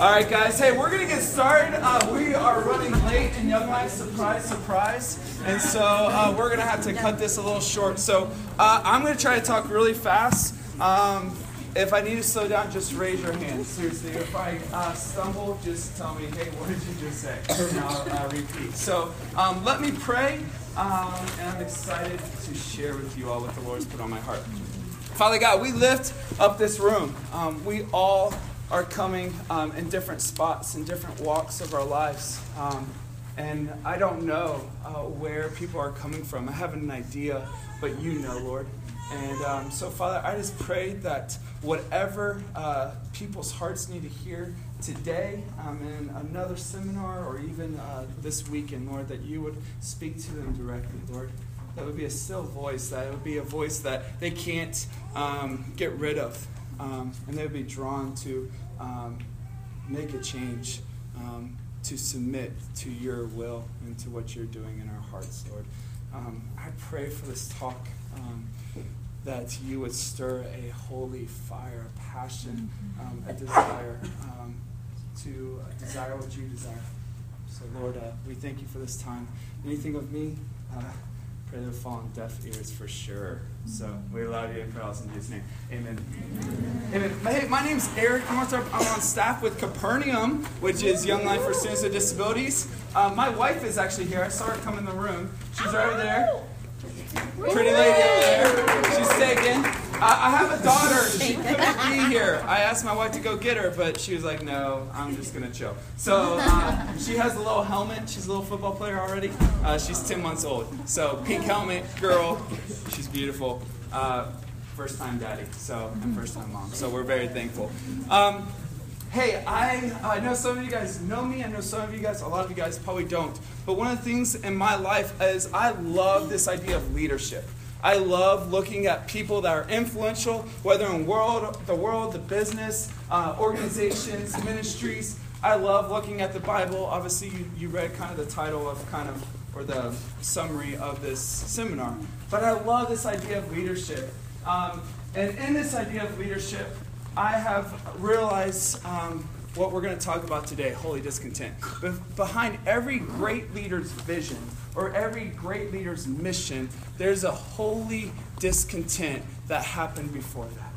All right, guys. Hey, we're gonna get started. Uh, we are running late in Young Life. Surprise, surprise. And so uh, we're gonna have to cut this a little short. So uh, I'm gonna try to talk really fast. Um, if I need to slow down, just raise your hand. Seriously, if I uh, stumble, just tell me, hey, what did you just say? And I'll uh, repeat. So um, let me pray, um, and I'm excited to share with you all what the Lord's put on my heart. Father God, we lift up this room. Um, we all are coming um, in different spots, in different walks of our lives. Um, and I don't know uh, where people are coming from. I haven't an idea, but you know, Lord. And um, so, Father, I just pray that whatever uh, people's hearts need to hear today, um, in another seminar, or even uh, this weekend, Lord, that you would speak to them directly, Lord that would be a still voice, that it would be a voice that they can't um, get rid of, um, and they would be drawn to um, make a change, um, to submit to your will and to what you're doing in our hearts, Lord. Um, I pray for this talk um, that you would stir a holy fire, a passion, a desire to uh, desire what you desire. So, Lord, uh, we thank you for this time. Anything of me? Uh, pray they fall on deaf ears for sure. So we love you and pray in Jesus' name. Amen. Amen. Hey, my name's Eric. I'm on staff with Capernaum, which is Young Life for Students with Disabilities. Uh, my wife is actually here. I saw her come in the room. She's right there. Pretty lady over there. She's taken. I, I have a daughter. She couldn't be here. I asked my wife to go get her, but she was like, no, I'm just going to chill. So uh, she has a little helmet. She's a little football player already. Uh, she's 10 months old. So pink helmet, girl. She's beautiful. Uh, first time daddy, so and first time mom. So we're very thankful. Um, hey, I, I know some of you guys know me. I know some of you guys, a lot of you guys probably don't. But one of the things in my life is I love this idea of leadership. I love looking at people that are influential, whether in world, the world, the business, uh, organizations, ministries. I love looking at the Bible. Obviously, you, you read kind of the title of kind of, or the summary of this seminar. But I love this idea of leadership. Um, and in this idea of leadership, I have realized um, what we're going to talk about today holy discontent. Behind every great leader's vision or every great leader's mission, there's a holy discontent that happened before that.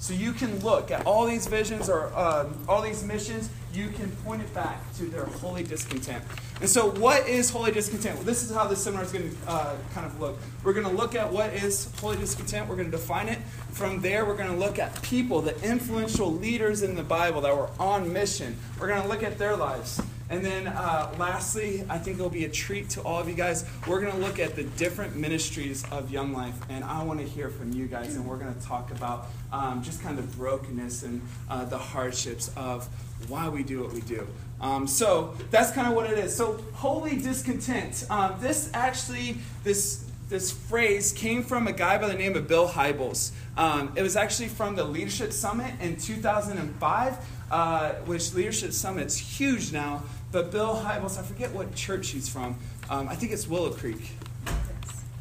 So you can look at all these visions or uh, all these missions, you can point it back to their holy discontent. And so, what is holy discontent? Well, this is how this seminar is going to uh, kind of look. We're going to look at what is holy discontent. We're going to define it. From there, we're going to look at people, the influential leaders in the Bible that were on mission. We're going to look at their lives. And then, uh, lastly, I think it'll be a treat to all of you guys. We're going to look at the different ministries of Young Life, and I want to hear from you guys. And we're going to talk about um, just kind of brokenness and uh, the hardships of why we do what we do. Um, so that's kind of what it is. So holy discontent. Um, this actually, this this phrase came from a guy by the name of Bill Hybels. Um, it was actually from the Leadership Summit in 2005, uh, which Leadership Summit's huge now. But Bill Hybels, I forget what church he's from. Um, I think it's Willow Creek.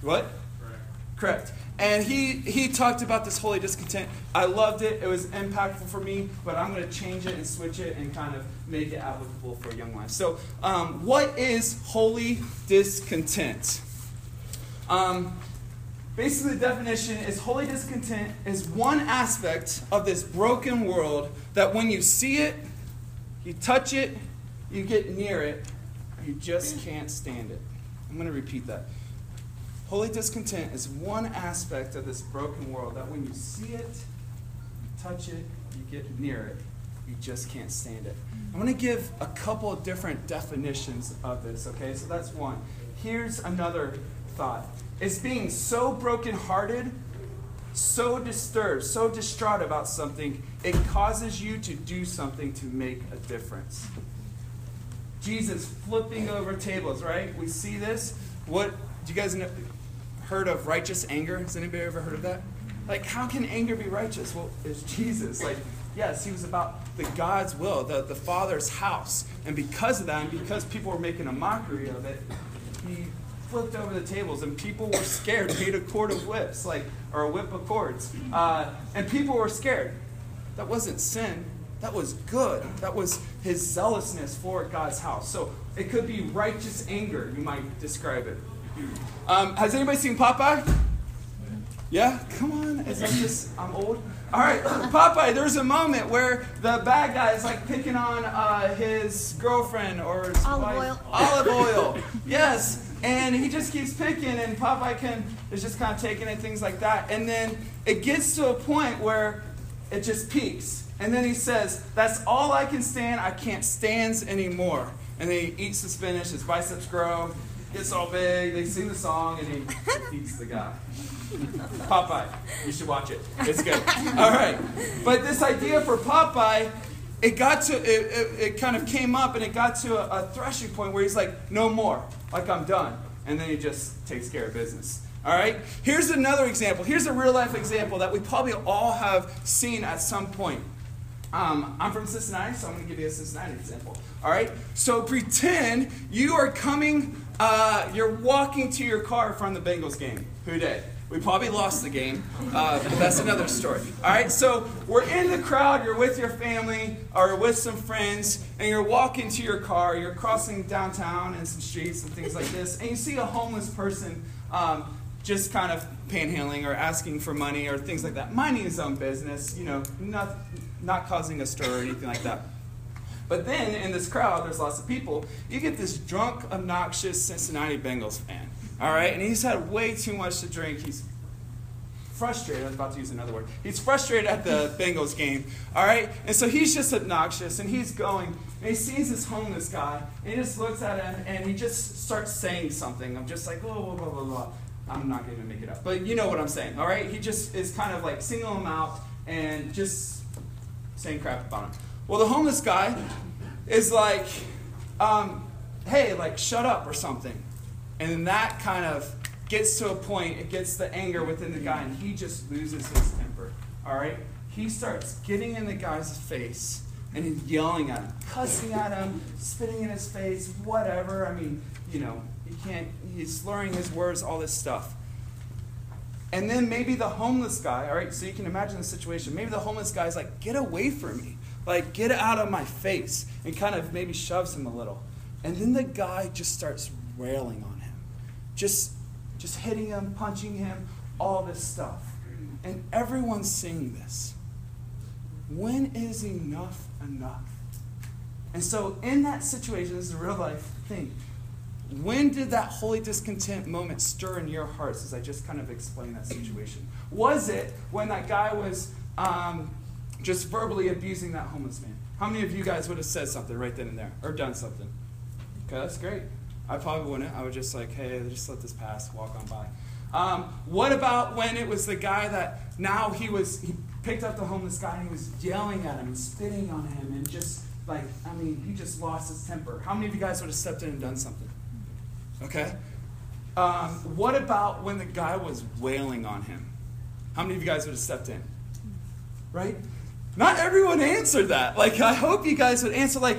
What? Correct. Correct. And he, he talked about this holy discontent. I loved it. It was impactful for me, but I'm going to change it and switch it and kind of make it applicable for young life. So, um, what is holy discontent? Um, basically, the definition is holy discontent is one aspect of this broken world that when you see it, you touch it, you get near it, you just can't stand it. I'm going to repeat that. Holy discontent is one aspect of this broken world that when you see it, you touch it, you get near it, you just can't stand it. Mm. I'm going to give a couple of different definitions of this, okay? So that's one. Here's another thought it's being so brokenhearted, so disturbed, so distraught about something, it causes you to do something to make a difference. Jesus flipping over tables, right? We see this. What do you guys know? Heard of righteous anger? Has anybody ever heard of that? Like, how can anger be righteous? Well, it's Jesus. Like, yes, he was about the God's will, the, the Father's house. And because of that, and because people were making a mockery of it, he flipped over the tables and people were scared, made a cord of whips, like, or a whip of cords. Uh, and people were scared. That wasn't sin, That was good. That was his zealousness for God's house. So it could be righteous anger, you might describe it. Um, has anybody seen Popeye? Yeah? Come on. Is that just, I'm old? All right, Popeye, there's a moment where the bad guy is like picking on uh, his girlfriend or his olive wife. oil. Olive oil. yes. And he just keeps picking, and Popeye can is just kind of taking it, things like that. And then it gets to a point where it just peaks. And then he says, That's all I can stand. I can't stand anymore. And then he eats the spinach, his biceps grow, gets all big, they sing the song, and he eats the guy. Popeye. You should watch it. It's good. All right. But this idea for Popeye, it got to, it, it, it kind of came up and it got to a, a threshing point where he's like, no more. Like, I'm done. And then he just takes care of business. All right? Here's another example. Here's a real life example that we probably all have seen at some point. Um, I'm from Cincinnati, so I'm going to give you a Cincinnati example. All right? So pretend you are coming, uh, you're walking to your car from the Bengals game. Who did? We probably lost the game, uh, but that's another story. All right, so we're in the crowd, you're with your family or with some friends, and you're walking to your car, you're crossing downtown and some streets and things like this, and you see a homeless person um, just kind of panhandling or asking for money or things like that, minding his own business, you know, not, not causing a stir or anything like that. But then in this crowd, there's lots of people. You get this drunk, obnoxious Cincinnati Bengals fan. All right? And he's had way too much to drink. He's frustrated. I was about to use another word. He's frustrated at the Bengals game. All right? And so he's just obnoxious and he's going and he sees this homeless guy and he just looks at him and he just starts saying something. I'm just like, blah, blah, blah, blah, blah. I'm not going to make it up. But you know what I'm saying. All right? He just is kind of like singling him out and just saying crap about him. Well, the homeless guy is like, um, hey, like, shut up or something. And then that kind of gets to a point, it gets the anger within the guy, and he just loses his temper. All right? He starts getting in the guy's face and he's yelling at him, cussing at him, spitting in his face, whatever. I mean, you know, he can't, he's slurring his words, all this stuff. And then maybe the homeless guy, all right, so you can imagine the situation. Maybe the homeless guy's like, get away from me. Like, get out of my face. And kind of maybe shoves him a little. And then the guy just starts railing on him. Just, just hitting him, punching him, all this stuff. And everyone's seeing this. When is enough enough? And so, in that situation, this is a real life thing. When did that holy discontent moment stir in your hearts as I just kind of explained that situation? Was it when that guy was um, just verbally abusing that homeless man? How many of you guys would have said something right then and there or done something? Okay, that's great. I probably wouldn't. I would just like, hey, just let this pass, walk on by. Um, what about when it was the guy that now he was, he picked up the homeless guy and he was yelling at him and spitting on him and just like, I mean, he just lost his temper. How many of you guys would have stepped in and done something? Okay? Um, what about when the guy was wailing on him? How many of you guys would have stepped in? Right? Not everyone answered that. Like, I hope you guys would answer, like,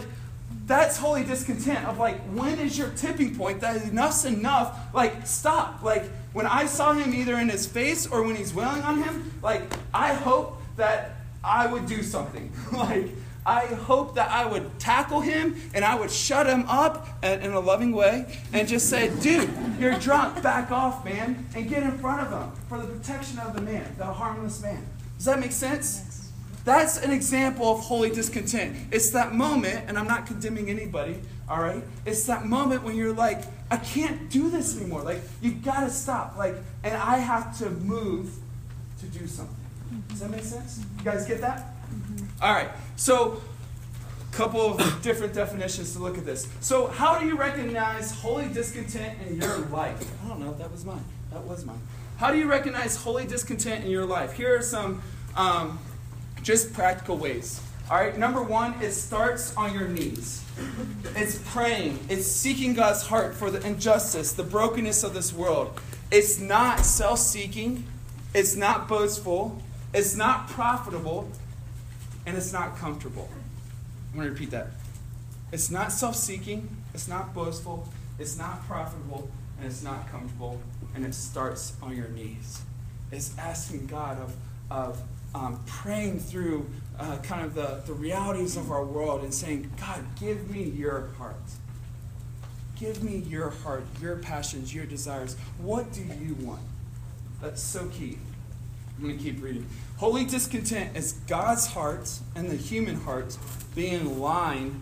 that's holy discontent of like, when is your tipping point that enough's enough? Like, stop. Like, when I saw him either in his face or when he's wailing on him, like, I hope that I would do something. like, I hope that I would tackle him and I would shut him up in a loving way and just say, dude, you're drunk, back off, man, and get in front of him for the protection of the man, the harmless man. Does that make sense? That's an example of holy discontent. It's that moment, and I'm not condemning anybody, all right? It's that moment when you're like, I can't do this anymore. Like, you gotta stop. Like, and I have to move to do something. Does that make sense? You guys get that? All right. So, a couple of different definitions to look at this. So, how do you recognize holy discontent in your life? I don't know. That was mine. That was mine. How do you recognize holy discontent in your life? Here are some um, just practical ways. All right. Number one, it starts on your knees. It's praying. It's seeking God's heart for the injustice, the brokenness of this world. It's not self-seeking. It's not boastful. It's not profitable and it's not comfortable. I'm going to repeat that. It's not self seeking, it's not boastful, it's not profitable, and it's not comfortable, and it starts on your knees. It's asking God of, of um, praying through uh, kind of the, the realities of our world and saying, God, give me your heart. Give me your heart, your passions, your desires. What do you want? That's so key. I'm going to keep reading. Holy discontent is God's heart and the human heart being in line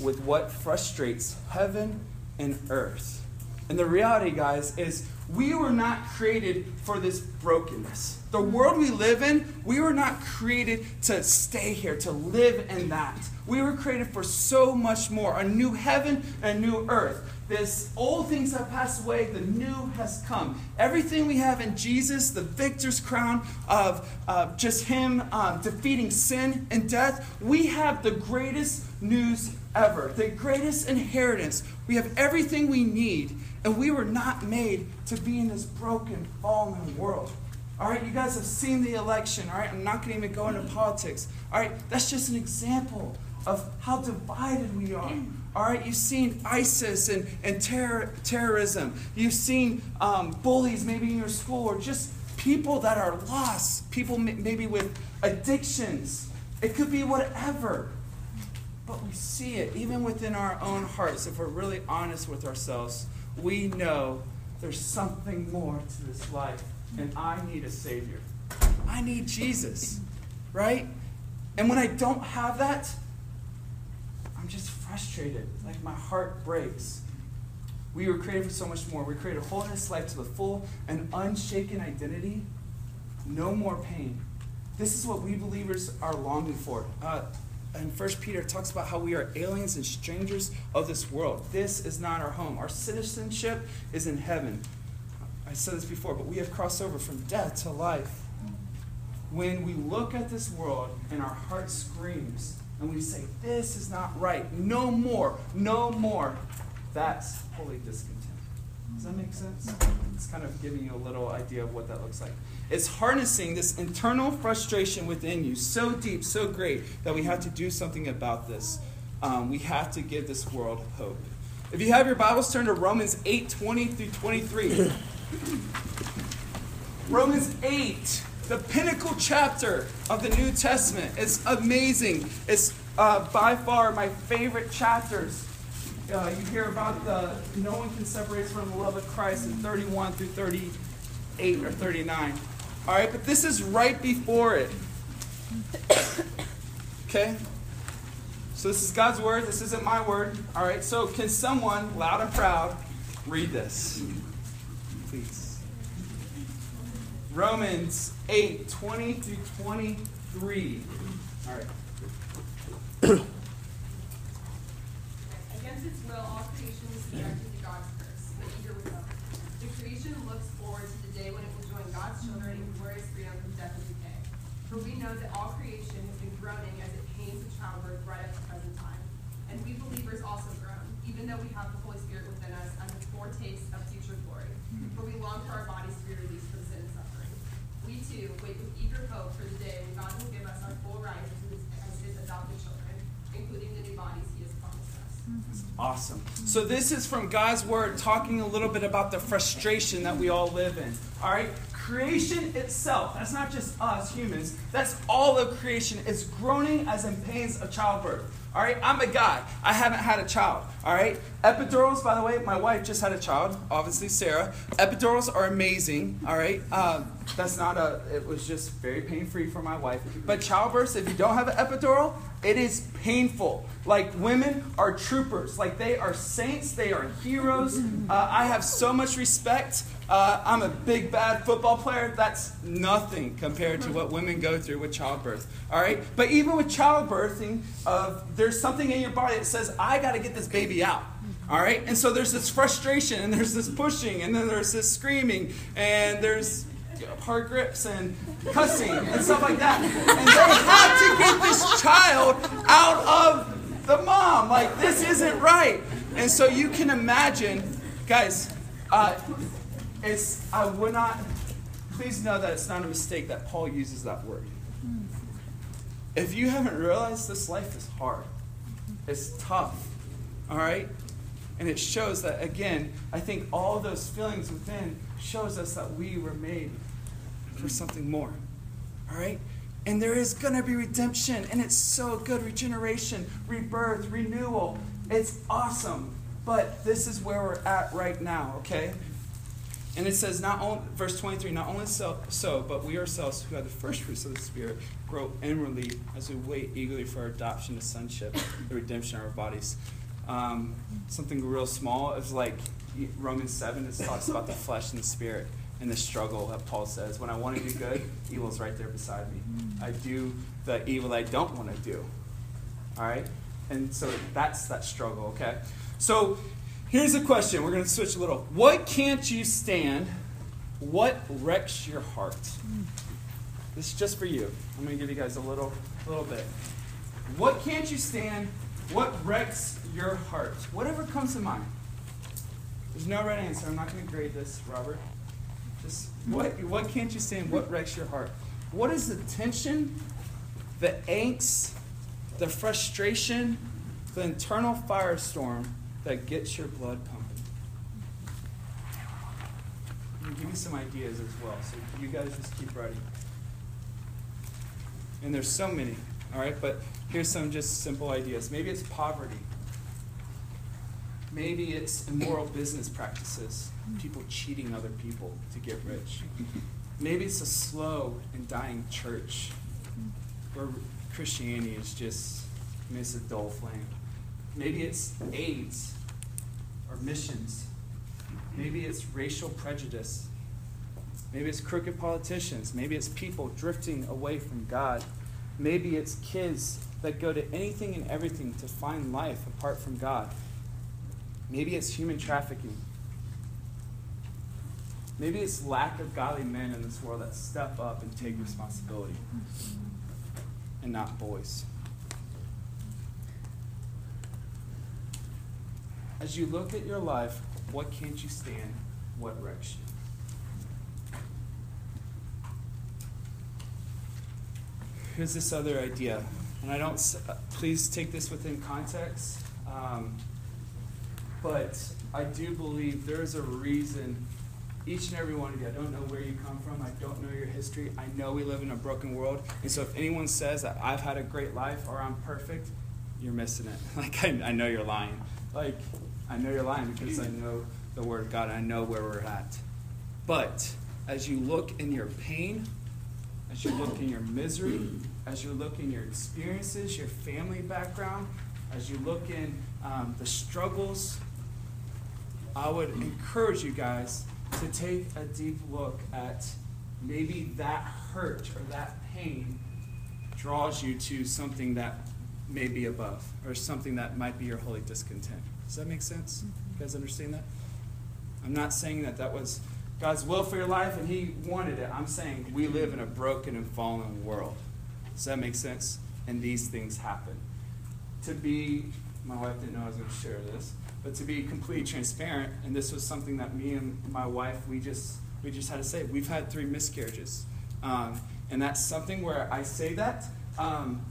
with what frustrates heaven and earth. And the reality, guys, is we were not created for this brokenness. The world we live in, we were not created to stay here, to live in that. We were created for so much more a new heaven and a new earth. This old things have passed away, the new has come. Everything we have in Jesus, the victor's crown of uh, just Him um, defeating sin and death, we have the greatest news ever, the greatest inheritance. We have everything we need and we were not made to be in this broken, fallen world. All right, you guys have seen the election. All right, I'm not going to even go into politics. All right, that's just an example of how divided we are. All right, you've seen ISIS and, and terror, terrorism. You've seen um, bullies maybe in your school or just people that are lost, people maybe with addictions. It could be whatever. But we see it even within our own hearts if we're really honest with ourselves we know there's something more to this life, and I need a Savior. I need Jesus, right? And when I don't have that, frustrated. Like my heart breaks. We were created for so much more. We created a holiness life to the full and unshaken identity. No more pain. This is what we believers are longing for. Uh, and First Peter talks about how we are aliens and strangers of this world. This is not our home. Our citizenship is in heaven. I said this before, but we have crossed over from death to life. When we look at this world and our heart screams and we say, This is not right, no more, no more, that's holy discontent. Does that make sense? It's kind of giving you a little idea of what that looks like. It's harnessing this internal frustration within you so deep, so great, that we have to do something about this. Um, we have to give this world hope. If you have your Bibles, turn to Romans 8 20 through 23. Romans 8, the pinnacle chapter of the New Testament. It's amazing. It's uh, by far my favorite chapters. Uh, you hear about the no one can separate us from the love of Christ in 31 through 38 or 39. All right, but this is right before it. Okay? So this is God's word. This isn't my word. All right, so can someone, loud and proud, read this? Please. Romans 8 20 through 23. All right. Against its will, all creation was subjected to God's curse, but eager with hope. The creation looks forward to the day when it will join God's children in glorious freedom from death and decay. For we know that all creation has been groaning as it pains of childbirth right up to present time. And we believers also groan, even though we have the Holy Spirit within us as a foretaste of future glory. For we long for our bodies to be released from sin and suffering. We too wait with eager hope for the day when God will give us our full rights as his, as his adopted children, including the new bodies he has promised us. Awesome. So this is from God's word talking a little bit about the frustration that we all live in. All right? Creation itself, that's not just us humans, that's all of creation is groaning as in pains of childbirth. All right? I'm a guy. I haven't had a child. All right? Epidurals, by the way, my wife just had a child, obviously Sarah. Epidurals are amazing. All right? Um, that's not a, it was just very pain free for my wife. But childbirth, if you don't have an epidural, it is painful. Like women are troopers. Like they are saints. They are heroes. Uh, I have so much respect. Uh, I'm a big bad football player. That's nothing compared to what women go through with childbirth. All right. But even with childbirthing, uh, there's something in your body that says, "I got to get this baby out." All right. And so there's this frustration, and there's this pushing, and then there's this screaming, and there's hard grips and cussing and stuff like that. And they have to get this child out of the mom. Like, this isn't right. And so you can imagine, guys, uh, it's, I would not, please know that it's not a mistake that Paul uses that word. If you haven't realized this life is hard, it's tough, all right? And it shows that, again, I think all those feelings within shows us that we were made for something more. All right? And there is going to be redemption, and it's so good regeneration, rebirth, renewal. It's awesome. But this is where we're at right now, okay? And it says, not only, verse 23, not only so, so, but we ourselves who have the first fruits of the Spirit grow inwardly as we wait eagerly for our adoption to sonship, the redemption of our bodies. Um, something real small is like Romans 7, it talks about the flesh and the spirit and the struggle that Paul says. When I want to do good, evil's right there beside me. I do the evil I don't want to do. All right? And so that's that struggle, okay? So here's a question. We're going to switch a little. What can't you stand? What wrecks your heart? This is just for you. I'm going to give you guys a little, little bit. What can't you stand? What wrecks your heart? Whatever comes to mind. There's no right answer. I'm not going to grade this, Robert. Just what, what can't you stand? What wrecks your heart? What is the tension, the angst, the frustration, the internal firestorm that gets your blood pumping? Give me some ideas as well. So you guys just keep writing. And there's so many, all right? But here's some just simple ideas. Maybe it's poverty. Maybe it's immoral business practices, people cheating other people to get rich. Maybe it's a slow and dying church where Christianity is just, I mean, it's a dull flame. Maybe it's AIDS or missions. Maybe it's racial prejudice. Maybe it's crooked politicians. Maybe it's people drifting away from God. Maybe it's kids that go to anything and everything to find life apart from God. Maybe it's human trafficking. Maybe it's lack of godly men in this world that step up and take responsibility and not boys. As you look at your life, what can't you stand? What wrecks you? Here's this other idea, and I don't, please take this within context. Um, but I do believe there is a reason each and every one of you, I don't know where you come from, I don't know your history, I know we live in a broken world. And so if anyone says that I've had a great life or I'm perfect, you're missing it. Like, I, I know you're lying. Like, I know you're lying because I know the Word of God, I know where we're at. But as you look in your pain, as you look in your misery, as you look in your experiences, your family background, as you look in um, the struggles I would encourage you guys to take a deep look at maybe that hurt or that pain draws you to something that may be above or something that might be your holy discontent. Does that make sense? You guys understand that? I'm not saying that that was God's will for your life and He wanted it. I'm saying we live in a broken and fallen world. Does that make sense? And these things happen. To be, my wife didn't know I was going to share this but to be completely transparent, and this was something that me and my wife we just we just had to say. We've had three miscarriages, um, and that's something where I say that um,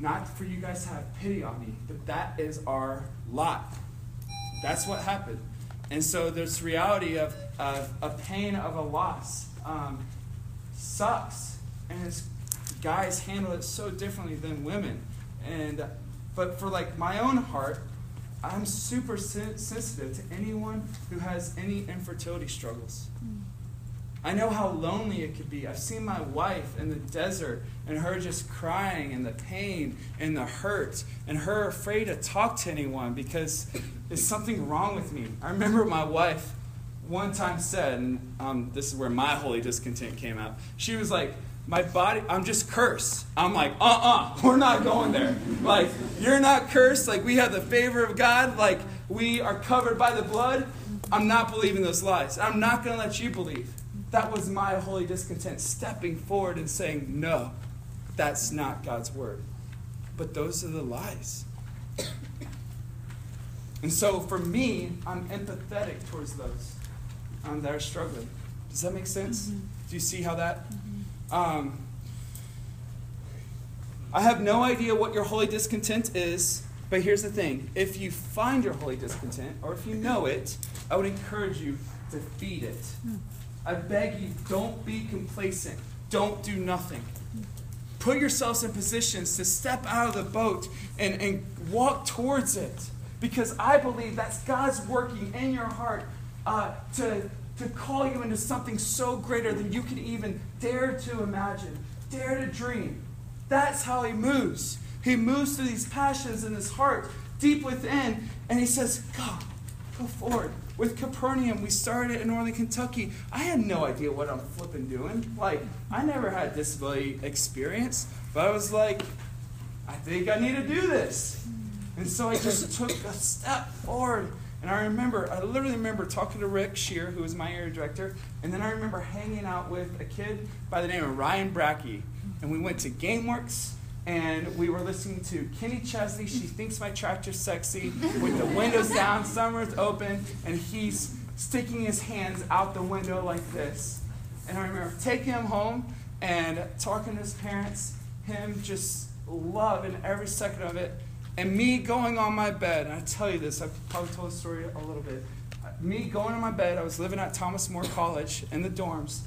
not for you guys to have pity on me, but that is our lot. That's what happened, and so this reality of, of a pain of a loss um, sucks, and it's guys handle it so differently than women, and but for like my own heart I'm super sensitive to anyone who has any infertility struggles. I know how lonely it could be. I've seen my wife in the desert and her just crying and the pain and the hurt and her afraid to talk to anyone because there's something wrong with me. I remember my wife one time said, and um, this is where my holy discontent came out. She was like, my body, I'm just cursed. I'm like, uh uh-uh, uh, we're not going there. Like, you're not cursed. Like, we have the favor of God. Like, we are covered by the blood. I'm not believing those lies. I'm not going to let you believe. That was my holy discontent, stepping forward and saying, no, that's not God's word. But those are the lies. And so for me, I'm empathetic towards those um, that are struggling. Does that make sense? Mm-hmm. Do you see how that? Mm-hmm. Um, I have no idea what your holy discontent is, but here's the thing. If you find your holy discontent, or if you know it, I would encourage you to feed it. I beg you, don't be complacent. Don't do nothing. put yourselves in positions to step out of the boat and, and walk towards it. Because I believe that's God's working in your heart uh, to, to call you into something so greater than you can even dare to imagine, dare to dream. That's how He moves. He moves through these passions in His heart, deep within, and He says, Go, go forward. With Capernaum, we started in northern Kentucky. I had no idea what I'm flipping doing. Like, I never had disability experience, but I was like, I think I need to do this. And so I just took a step forward. And I remember, I literally remember talking to Rick Shear, who was my area director, and then I remember hanging out with a kid by the name of Ryan Brackey. And we went to GameWorks, and we were listening to Kenny Chesney, She Thinks My Tractor's Sexy, with the windows down, summer's open, and he's sticking his hands out the window like this. And I remember taking him home and talking to his parents, him just loving every second of it, and me going on my bed. And I tell you this, I've probably told the story a little bit. Me going on my bed, I was living at Thomas More College in the dorms,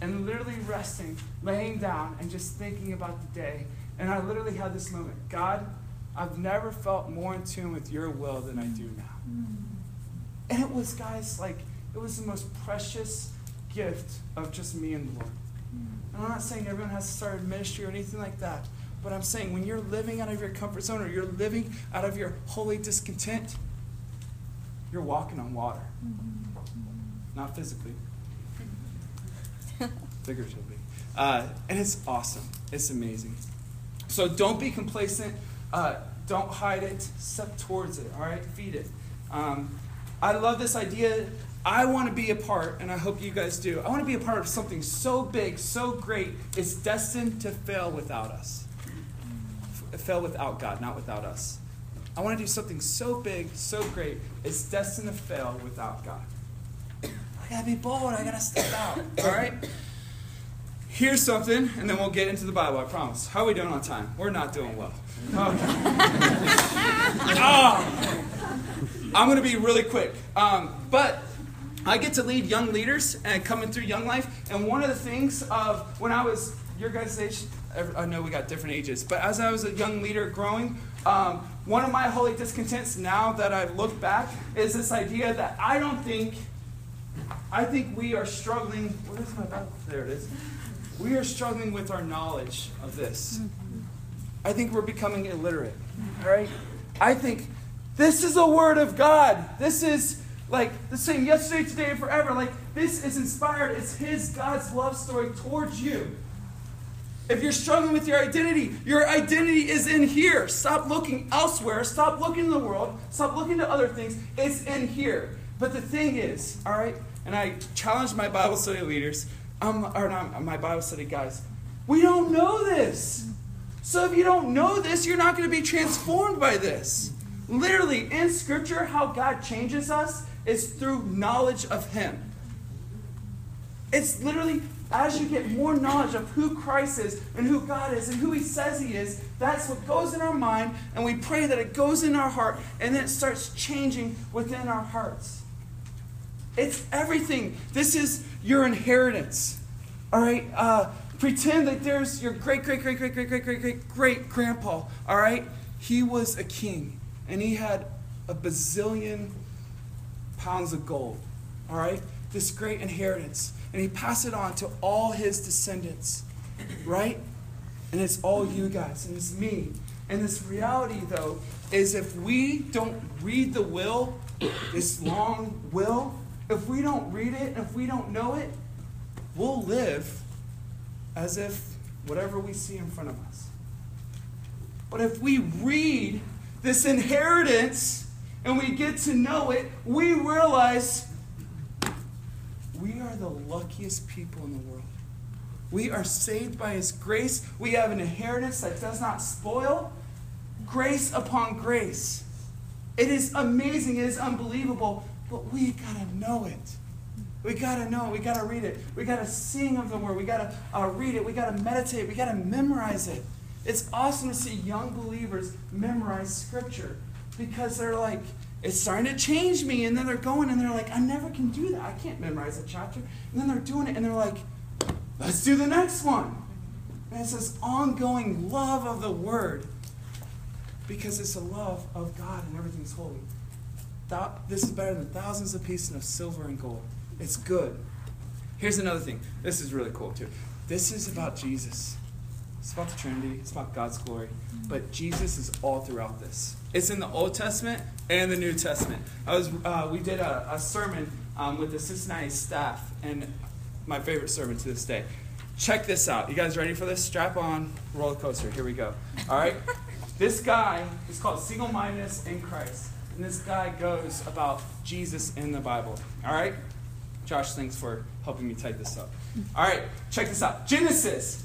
and literally resting, laying down, and just thinking about the day and I literally had this moment God, I've never felt more in tune with your will than I do now. And it was, guys, like, it was the most precious gift of just me and the Lord. And I'm not saying everyone has to start a ministry or anything like that. But I'm saying when you're living out of your comfort zone or you're living out of your holy discontent, you're walking on water. Not physically, figuratively. Uh, and it's awesome. It's amazing. So don't be complacent. Uh, don't hide it. Step towards it. All right, feed it. Um, I love this idea. I want to be a part, and I hope you guys do. I want to be a part of something so big, so great, it's destined to fail without us. F- fail without God, not without us. I want to do something so big, so great, it's destined to fail without God. I gotta be bold. I gotta step out. All right. Here's something, and then we'll get into the Bible, I promise. How are we doing on time? We're not doing well. Okay. oh, I'm going to be really quick. Um, but I get to lead young leaders and coming through Young Life. And one of the things of when I was your guys' age, I know we got different ages, but as I was a young leader growing, um, one of my holy discontents now that I look back is this idea that I don't think, I think we are struggling. Where is my Bible? There it is we are struggling with our knowledge of this. Mm-hmm. I think we're becoming illiterate. Mm-hmm. All right? I think this is a word of God. This is like the same yesterday, today, and forever. Like this is inspired. It's His God's love story towards you. If you're struggling with your identity, your identity is in here. Stop looking elsewhere. Stop looking in the world. Stop looking to other things. It's in here. But the thing is, all right, and I challenge my Bible study leaders um, or not my Bible study guys, we don't know this. So if you don't know this, you're not going to be transformed by this. Literally, in Scripture, how God changes us is through knowledge of Him. It's literally as you get more knowledge of who Christ is and who God is and who He says He is, that's what goes in our mind, and we pray that it goes in our heart, and then it starts changing within our hearts. It's everything. This is your inheritance. All right? Uh, pretend that there's your great, great, great, great, great, great, great, great, great grandpa. All right? He was a king, and he had a bazillion pounds of gold. All right? This great inheritance. And he passed it on to all his descendants. Right? And it's all you guys, and it's me. And this reality, though, is if we don't read the will, this long will, if we don't read it, if we don't know it, we'll live as if whatever we see in front of us. But if we read this inheritance and we get to know it, we realize we are the luckiest people in the world. We are saved by His grace. We have an inheritance that does not spoil. Grace upon grace. It is amazing. It is unbelievable but we got to know it. We got to know it. We got to read it. We got to sing of the word. We got to uh, read it. We got to meditate. We got to memorize it. It's awesome to see young believers memorize scripture because they're like, it's starting to change me. And then they're going and they're like, I never can do that. I can't memorize a chapter. And then they're doing it and they're like, let's do the next one. And it says ongoing love of the word because it's a love of God and everything's holy. This is better than thousands of pieces of silver and gold. It's good. Here's another thing. This is really cool too. This is about Jesus. It's about the Trinity. It's about God's glory. But Jesus is all throughout this. It's in the Old Testament and the New Testament. I was uh, we did a, a sermon um, with the Cincinnati staff, and my favorite sermon to this day. Check this out. You guys ready for this? Strap on, roller coaster. Here we go. All right. this guy is called single mindedness in Christ, and this guy goes about Jesus in the Bible. All right. Josh, thanks for helping me type this up. All right, check this out. Genesis.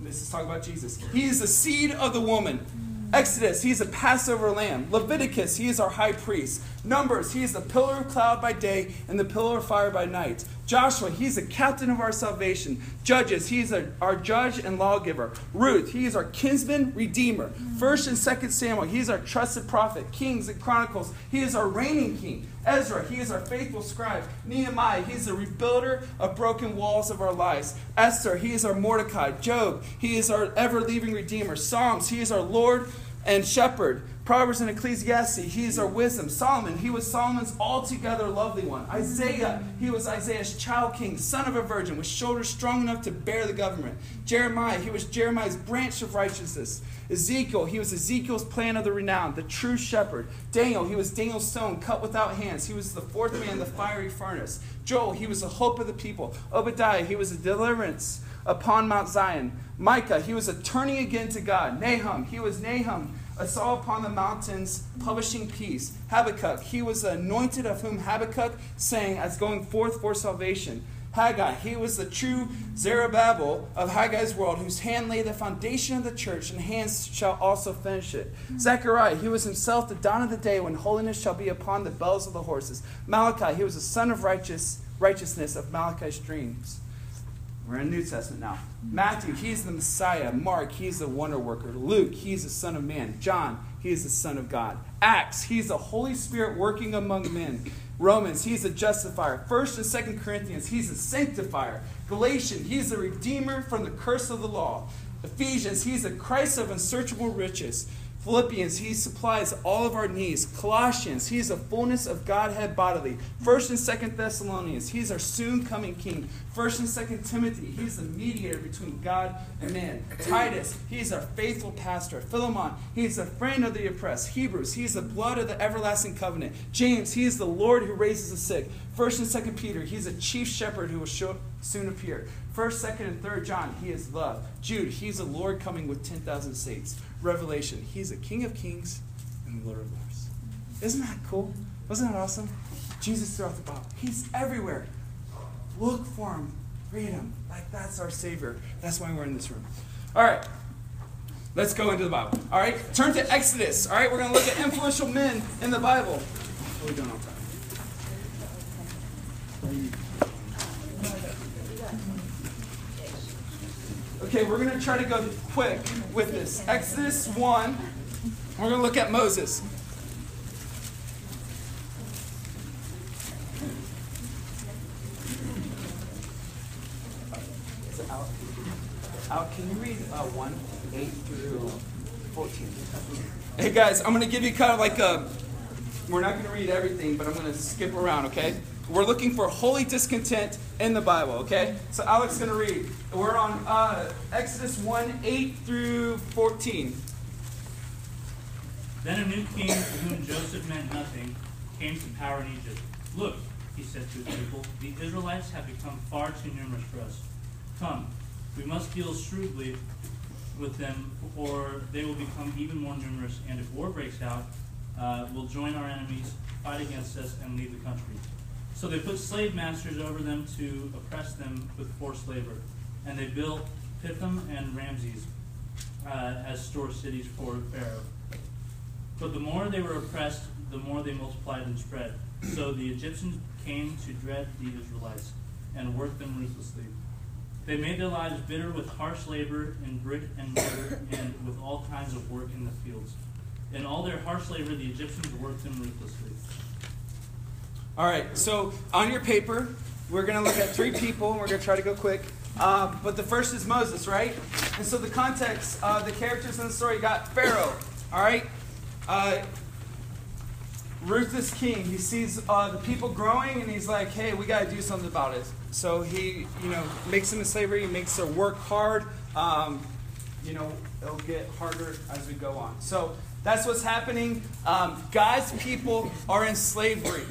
This is talking about Jesus. He is the seed of the woman. Exodus, he is a Passover lamb. Leviticus, he is our high priest. Numbers, he is the pillar of cloud by day and the pillar of fire by night. Joshua, he's the captain of our salvation. Judges, he's our judge and lawgiver. Ruth, he is our kinsman redeemer. First and second Samuel, he's our trusted prophet. Kings and Chronicles, he is our reigning king. Ezra, he is our faithful scribe. Nehemiah, he's the rebuilder of broken walls of our lives. Esther, he is our Mordecai. Job, he is our ever leaving redeemer. Psalms, he is our Lord and shepherd. Proverbs and Ecclesiastes, he is our wisdom. Solomon, he was Solomon's altogether lovely one. Isaiah, he was Isaiah's child king, son of a virgin, with shoulders strong enough to bear the government. Jeremiah, he was Jeremiah's branch of righteousness. Ezekiel, he was Ezekiel's plan of the renown, the true shepherd. Daniel, he was Daniel's stone cut without hands. He was the fourth man in the fiery furnace. Joel, he was the hope of the people. Obadiah, he was the deliverance upon Mount Zion. Micah, he was a turning again to God. Nahum, he was Nahum I saw upon the mountains publishing peace. Habakkuk, he was anointed of whom Habakkuk sang as going forth for salvation. Haggai, he was the true Zerubbabel of Haggai's world, whose hand laid the foundation of the church, and hands shall also finish it. Zechariah, he was himself the dawn of the day when holiness shall be upon the bells of the horses. Malachi, he was the son of righteous, righteousness of Malachi's dreams. We're in the New Testament now. Matthew, he's the Messiah. Mark, he's the wonder worker. Luke, he's the Son of Man. John, he is the Son of God. Acts, he's the Holy Spirit working among men. Romans, he's a justifier. First and Second Corinthians, he's a sanctifier. Galatians, he's a redeemer from the curse of the law. Ephesians, he's a Christ of unsearchable riches. Philippians, he supplies all of our needs. Colossians, he's the fullness of Godhead bodily. First and Second Thessalonians, he's our soon coming King. First and Second Timothy, he's the mediator between God and man. Titus, he's our faithful pastor. Philemon, he's a friend of the oppressed. Hebrews, he's the blood of the everlasting covenant. James, he is the Lord who raises the sick. First and Second Peter, he's a chief shepherd who will show, soon appear. First, Second, and Third John, he is love. Jude, he's the Lord coming with ten thousand saints. Revelation, he's a King of Kings and Lord of Lords. Isn't that cool? Wasn't that awesome? Jesus throughout the Bible, he's everywhere. Look for him, read him. Like that's our Savior. That's why we're in this room. All right. Let's go into the Bible. All right, turn to Exodus. All right, we're going to look at influential men in the Bible. What are we doing on time? Okay, we're going to try to go quick with this. Exodus 1, we're going to look at Moses. Out, out, can you read uh, 1, 8 through 14? Hey guys, I'm going to give you kind of like a, we're not going to read everything, but I'm going to skip around, okay? We're looking for holy discontent in the Bible, okay? So Alex is going to read. We're on uh, Exodus 1 8 through 14. Then a new king to whom Joseph meant nothing came to power in Egypt. Look, he said to his people, the Israelites have become far too numerous for us. Come, we must deal shrewdly with them, or they will become even more numerous, and if war breaks out, uh, we'll join our enemies, fight against us, and leave the country. So they put slave masters over them to oppress them with forced labor. And they built Pithom and Ramses uh, as store cities for Pharaoh. But the more they were oppressed, the more they multiplied and spread. So the Egyptians came to dread the Israelites and worked them ruthlessly. They made their lives bitter with harsh labor in brick and mortar and with all kinds of work in the fields. In all their harsh labor, the Egyptians worked them ruthlessly. All right, so on your paper, we're going to look at three people, and we're going to try to go quick. Uh, but the first is Moses, right? And so the context, uh, the characters in the story got Pharaoh, all right? Uh, ruthless king. He sees uh, the people growing and he's like, hey, we got to do something about it. So he, you know, makes them in slavery, makes them work hard. Um, you know, it'll get harder as we go on. So that's what's happening. Um, God's people are in slavery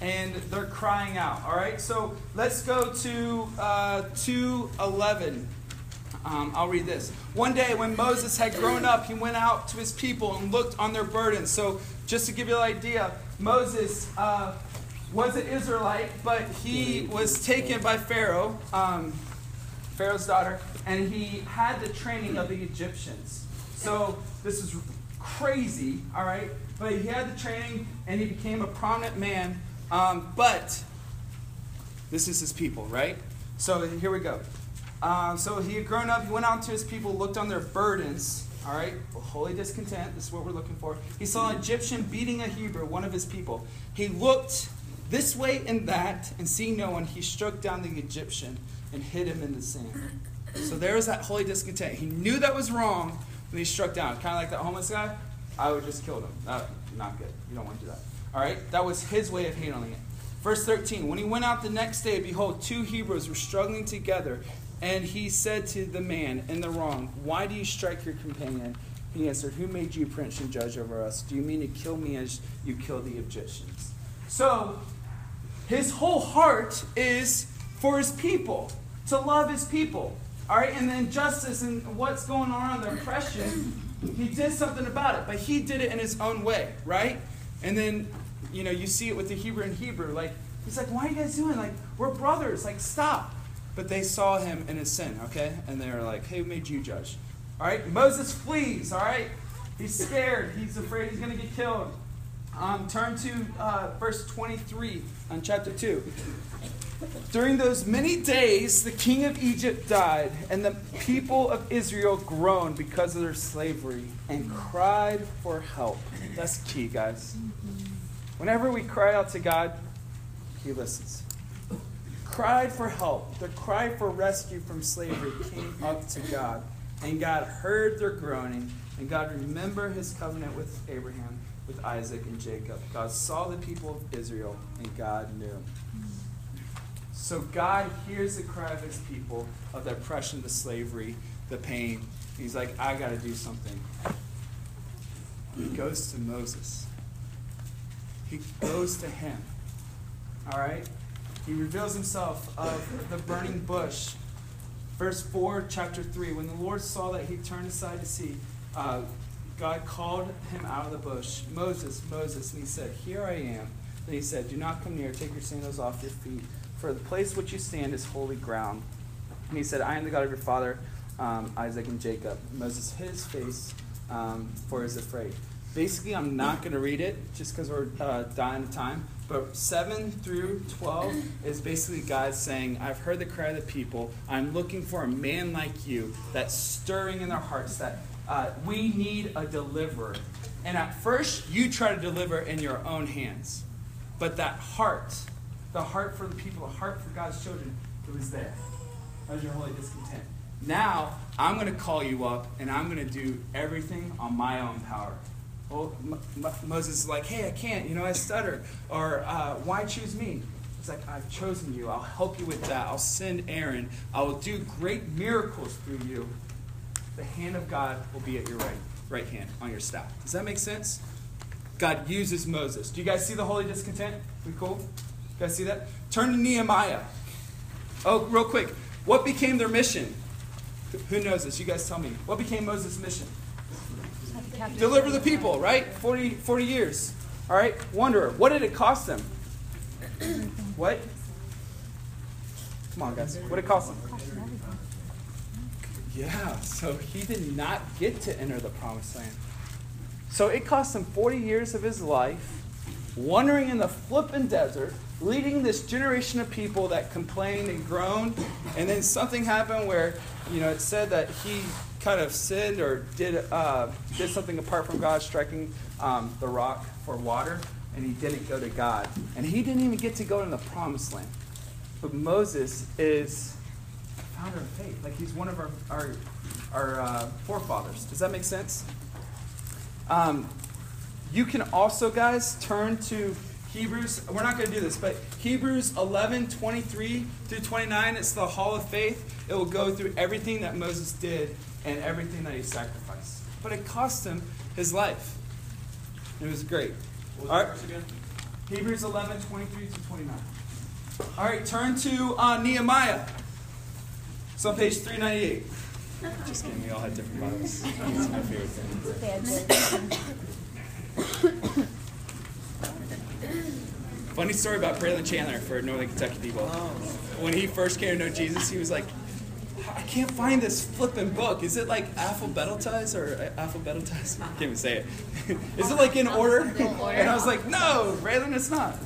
and they're crying out. All right, so let's go to uh, 211. Um, I'll read this. One day, when Moses had grown up, he went out to his people and looked on their burdens. So, just to give you an idea, Moses uh, was an Israelite, but he was taken by Pharaoh, um, Pharaoh's daughter, and he had the training of the Egyptians. So, this is crazy, all right? But he had the training and he became a prominent man. Um, but this is his people, right? So, here we go. Uh, so he had grown up, he went out to his people, looked on their burdens, all right? Holy discontent, this is what we're looking for. He saw an Egyptian beating a Hebrew, one of his people. He looked this way and that, and seeing no one, he struck down the Egyptian and hid him in the sand. So there was that holy discontent. He knew that was wrong when he struck down. Kind of like that homeless guy. I would just kill him. That, not good. You don't want to do that. All right? That was his way of handling it. Verse 13 When he went out the next day, behold, two Hebrews were struggling together. And he said to the man in the wrong, Why do you strike your companion? He answered, Who made you prince and judge over us? Do you mean to kill me as you kill the Egyptians? So, his whole heart is for his people, to love his people. All right, and the injustice and what's going on, the oppression, he did something about it, but he did it in his own way, right? And then, you know, you see it with the Hebrew and Hebrew. Like, he's like, Why are you guys doing? Like, we're brothers. Like, stop. But they saw him in his sin, okay? And they were like, hey, who made you judge? All right? Moses flees, all right? He's scared. He's afraid he's going to get killed. Um, turn to uh, verse 23 on chapter 2. During those many days, the king of Egypt died, and the people of Israel groaned because of their slavery and cried for help. That's key, guys. Whenever we cry out to God, He listens cried for help, the cry for rescue from slavery came up to God. And God heard their groaning, and God remembered his covenant with Abraham, with Isaac, and Jacob. God saw the people of Israel, and God knew. So God hears the cry of his people of the oppression, the slavery, the pain. He's like, I got to do something. He goes to Moses. He goes to him. All right? he reveals himself of the burning bush. Verse 4, chapter 3. When the Lord saw that he turned aside to see, uh, God called him out of the bush, Moses, Moses, and he said, Here I am. Then he said, Do not come near, take your sandals off your feet, for the place which you stand is holy ground. And he said, I am the God of your father, um, Isaac and Jacob. Moses hid his face, um, for he was afraid. Basically, I'm not going to read it just because we're uh, dying of time. But 7 through 12 is basically God saying, I've heard the cry of the people. I'm looking for a man like you that's stirring in their hearts that uh, we need a deliverer. And at first, you try to deliver in your own hands. But that heart, the heart for the people, the heart for God's children, it was there. That your holy discontent. Now, I'm going to call you up and I'm going to do everything on my own power. Well, Moses is like, hey, I can't, you know, I stutter. Or, uh, why choose me? It's like, I've chosen you. I'll help you with that. I'll send Aaron. I will do great miracles through you. The hand of God will be at your right, right hand on your staff. Does that make sense? God uses Moses. Do you guys see the holy discontent? We cool? You guys see that? Turn to Nehemiah. Oh, real quick. What became their mission? Who knows this? You guys tell me. What became Moses' mission? Deliver the people, right? 40, 40 years. All right? Wanderer. What did it cost them? what? Come on, guys. What did it cost them? Yeah, so he did not get to enter the promised land. So it cost him 40 years of his life, wandering in the flippin' desert, leading this generation of people that complained and groaned. And then something happened where, you know, it said that he kind of sinned or did, uh, did something apart from God, striking um, the rock for water, and he didn't go to God. And he didn't even get to go to the promised land. But Moses is founder of faith. Like he's one of our our, our uh, forefathers. Does that make sense? Um, you can also, guys, turn to Hebrews. We're not going to do this, but Hebrews 11, 23 through 29. It's the Hall of Faith. It will go through everything that Moses did and everything that he sacrificed. But it cost him his life. It was great. All right. Hebrews 11, 23 to 29. All right, turn to uh, Nehemiah. It's on page 398. Just kidding, we all had different Bibles. It's my favorite thing. Funny story about Braylon Chandler for Northern Kentucky people. When he first came to know Jesus, he was like, I can't find this flipping book. Is it like alphabetized or alphabetized? I can't even say it. Is it like in order? And I was like, no, Braylon, it's not.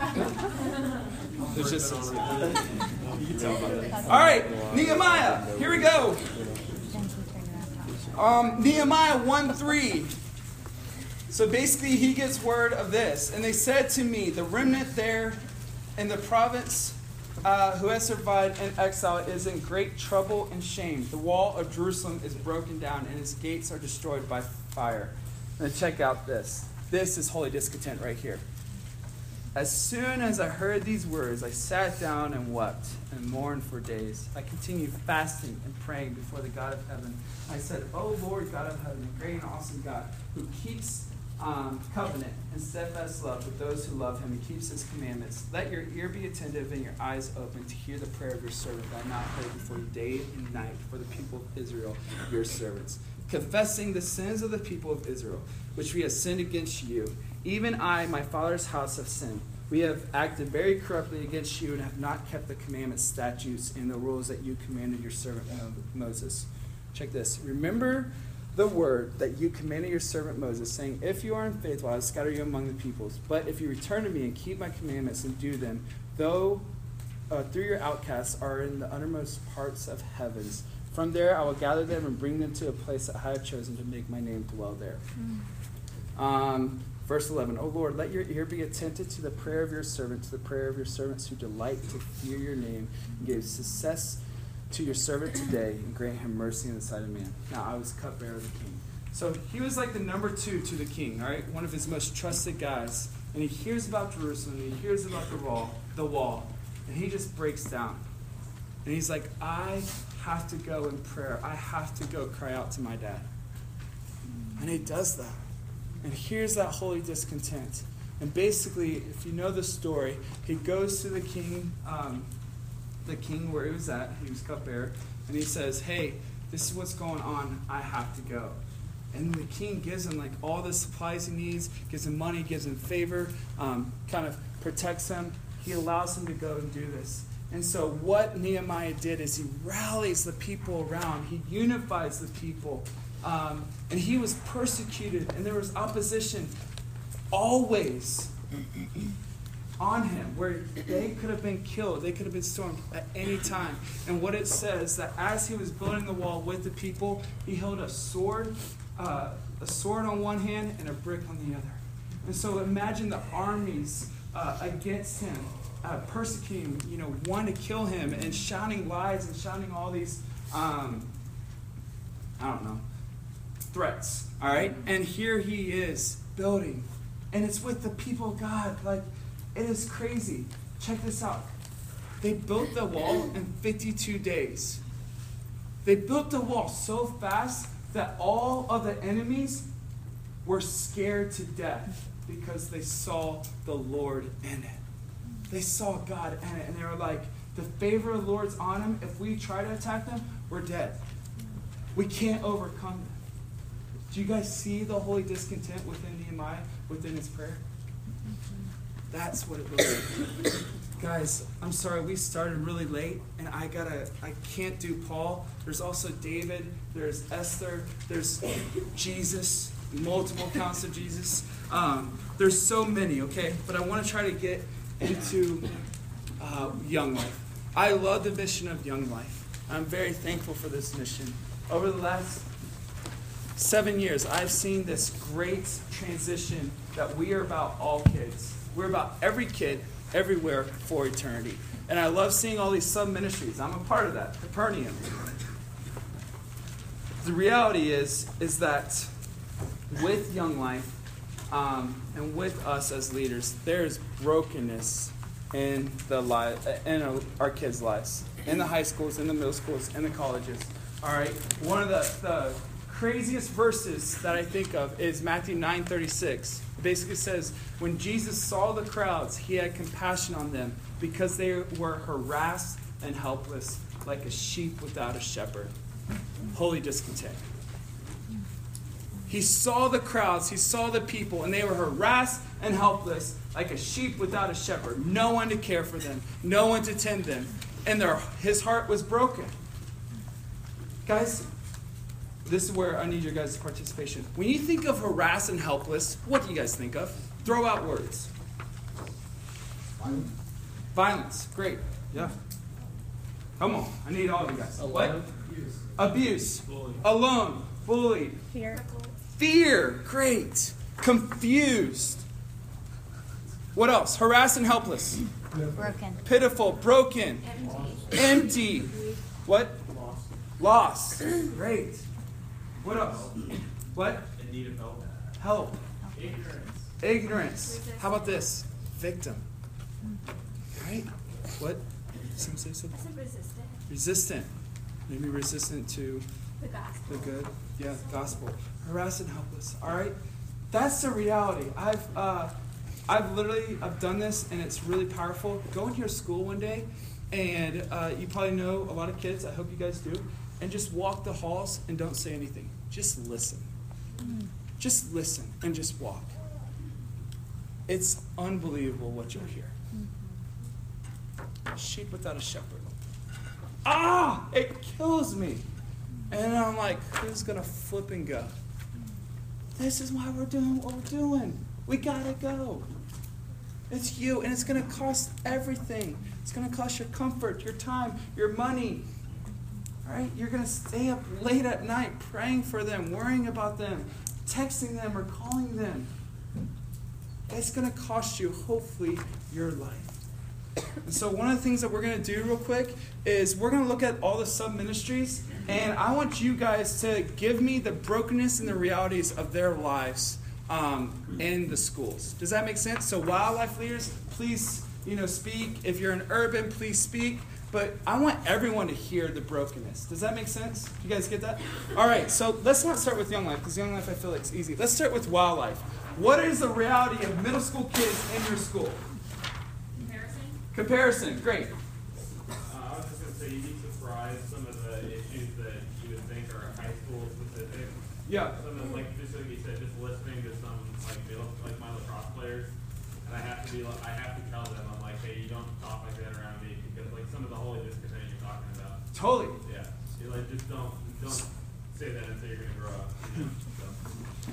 It's just. You can tell about that. All right, Nehemiah. Here we go. Um, Nehemiah 1 3. So basically, he gets word of this. And they said to me, The remnant there in the province uh, who has survived in exile is in great trouble and shame. The wall of Jerusalem is broken down, and its gates are destroyed by fire. And check out this. This is holy discontent right here. As soon as I heard these words, I sat down and wept and mourned for days. I continued fasting and praying before the God of heaven. I said, O Lord God of heaven, great and awesome God, who keeps um, covenant and steadfast love with those who love him and keeps his commandments. Let your ear be attentive and your eyes open to hear the prayer of your servant that I not pray before day and night for the people of Israel, your servants, confessing the sins of the people of Israel, which we have sinned against you. Even I, my father's house, have sinned. We have acted very corruptly against you and have not kept the commandments, statutes, and the rules that you commanded your servant Moses. Check this. Remember the word that you commanded your servant Moses, saying, If you are unfaithful, I will scatter you among the peoples. But if you return to me and keep my commandments and do them, though uh, through your outcasts are in the uttermost parts of heavens, from there I will gather them and bring them to a place that I have chosen to make my name dwell there. Mm. Um, verse 11, O Lord, let your ear be attentive to the prayer of your servant, to the prayer of your servants who delight to fear your name and give success to your servant today and grant him mercy in the sight of man. Now I was cupbearer of the king. So he was like the number two to the king, all right? One of his most trusted guys. And he hears about Jerusalem, he hears about the wall, the wall, and he just breaks down. And he's like, I have to go in prayer. I have to go cry out to my dad. And he does that. And here's that holy discontent. And basically, if you know the story, he goes to the king, um, the king where he was at, he was cupbearer, and he says, Hey, this is what's going on. I have to go. And the king gives him like all the supplies he needs, gives him money, gives him favor, um, kind of protects him. He allows him to go and do this. And so, what Nehemiah did is he rallies the people around, he unifies the people. Um, and he was persecuted, and there was opposition always on him where they could have been killed they could have been stormed at any time. And what it says that as he was building the wall with the people he held a sword uh, a sword on one hand and a brick on the other. And so imagine the armies uh, against him uh, persecuting you know wanting to kill him and shouting lies and shouting all these um, i don't know threats all right? And here he is building. And it's with the people of god like it is crazy. Check this out. They built the wall in 52 days. They built the wall so fast that all of the enemies were scared to death because they saw the Lord in it. They saw God in it, and they were like, the favor of the Lord's on them. If we try to attack them, we're dead. We can't overcome them. Do you guys see the holy discontent within Nehemiah, within his prayer? That's what it was. Guys, I'm sorry, we started really late, and I gotta, I can't do Paul. There's also David, there's Esther, there's Jesus, multiple counts of Jesus. Um, there's so many, okay? But I want to try to get into uh, Young Life. I love the mission of Young Life. I'm very thankful for this mission. Over the last seven years, I've seen this great transition that we are about all kids. We're about every kid everywhere for eternity. And I love seeing all these sub ministries. I'm a part of that, Capernaum. The reality is, is that with Young Life um, and with us as leaders, there's brokenness in the li- in our kids' lives, in the high schools, in the middle schools, in the colleges. All right. One of the, the craziest verses that I think of is Matthew 9:36. Basically says, "When Jesus saw the crowds, he had compassion on them because they were harassed and helpless, like a sheep without a shepherd." Holy discontent. He saw the crowds, he saw the people, and they were harassed and helpless, like a sheep without a shepherd. No one to care for them, no one to tend them. And their, his heart was broken. Guys, this is where I need your guys' participation. When you think of harassed and helpless, what do you guys think of? Throw out words. Violence. Violence. Great. Yeah. Come on. I need all of you guys. What? Abuse. Abuse. Bullied. Alone. Bullied. Fear. Fear. Great. Confused. What else? Harassed and helpless. Broken. Pitiful. Broken. Empty. Empty. What? Lost. Great. What else? What? In need of help. Help. Ignorance. Ignorance. How about this? Victim. Right? What? Some say something? I said resistant. Resistant. Maybe resistant to The gospel. the good. Yeah, gospel. Harassed and helpless. All right? That's the reality. I've uh, I've literally I've done this and it's really powerful. Go into your school one day and uh, you probably know a lot of kids. I hope you guys do. And just walk the halls and don't say anything. Just listen. Just listen and just walk. It's unbelievable what you'll hear. A sheep without a shepherd. Ah! It kills me. And I'm like, who's gonna flip and go? This is why we're doing what we're doing. We gotta go. It's you, and it's gonna cost everything. It's gonna cost your comfort, your time, your money. Right? You're gonna stay up late at night praying for them, worrying about them, texting them, or calling them. It's gonna cost you, hopefully, your life. And so, one of the things that we're going to do real quick is we're going to look at all the sub ministries, and I want you guys to give me the brokenness and the realities of their lives um, in the schools. Does that make sense? So, WyldLife leaders, please, you know, speak. If you're an urban, please speak. But I want everyone to hear the brokenness. Does that make sense? Do you guys get that? All right. So let's not start with Young Life because Young Life I feel like is easy. Let's start with WyldLife. What is the reality of middle school kids in your school? Comparison? Comparison, great. Uh, I was just gonna say, you'd be surprised some of the issues that you would think are high school specific. Yeah. Some of like, just like you said, just listening to some, like, middle, like my lacrosse players. And I have to be, like, I have to tell them, I'm like, hey, you don't talk like that around me, because like some of the holy discontent you're talking about. Totally. Yeah, you're like, just don't, don't say that until you're gonna grow up, you know, so.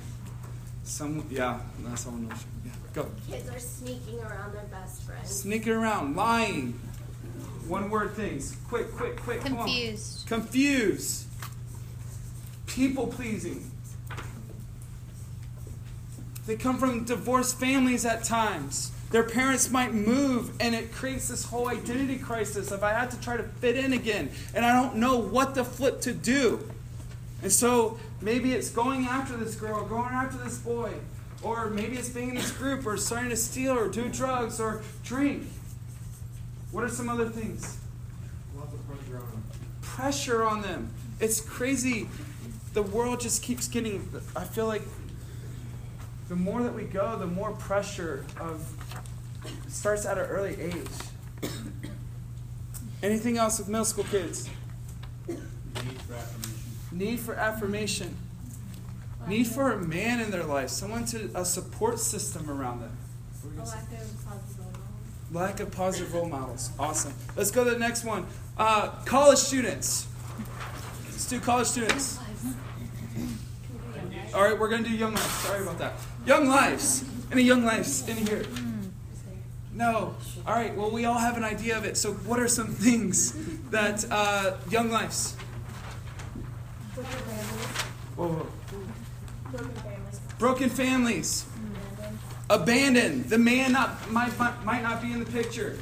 Some, yeah, that's all knows. Yeah, go. Kids are sneaking around their best friends. Sneaking around, lying. One word things. Quick, quick, quick. come on. Confused. Confused. People pleasing. They come from divorced families at times. Their parents might move, and it creates this whole identity crisis of I have to try to fit in again, and I don't know what to flip to do. And so maybe it's going after this girl, going after this boy, or maybe it's being in this group, or starting to steal, or do drugs, or drink. What are some other things? Lots of pressure on them. Pressure on them. It's crazy. The world just keeps getting. I feel like the more that we go, the more pressure of it starts at an early age. Anything else with middle school kids? Need for affirmation. Need for affirmation. Need for a man in their life, someone to a support system around them. What were you A gonna say? lack of positive role models. Lack of positive role models. Awesome. Let's go to the next one. Uh, college students. Let's do college students. All right, we're going to do YoungLives. Sorry about that. YoungLives. Any YoungLives in here? No. All right, well, we all have an idea of it. So, what are some things that uh, YoungLives? Broken families. Whoa, whoa. Broken families. Abandoned. The man not, might, might, not be in the picture.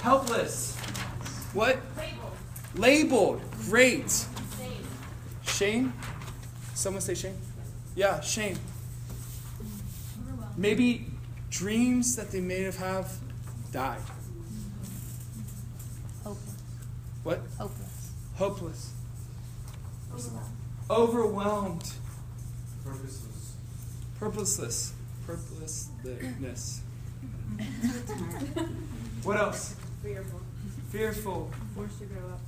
Helpless. What? Labeled. Great. Same. Shame? Someone say shame? Yeah, shame. Maybe dreams that they may have have died. Hopeless. What? Hopeless. Hopeless. Overwhelmed. Overwhelmed. Purposeless. Purposeless. Purposelessness. what else? Fearful. Fearful. Forced to grow up.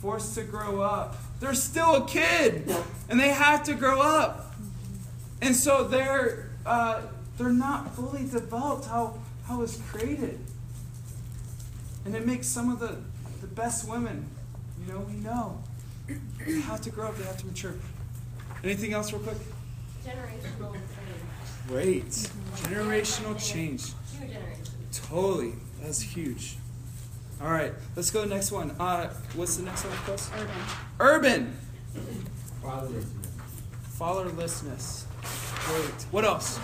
Forced to grow up. They're still a kid, and they have to grow up. And so they're uh, they're not fully developed how how it's created. And it makes some of the, the best women, you know, we know. They have to grow up, they have to mature. Anything else real quick? Generational change. Great. Generational change. Two generations. Totally. That's huge. All right, let's go to the next one. Uh, what's the next one, Chris? Urban. Urban. Fatherlessness. Great. What else?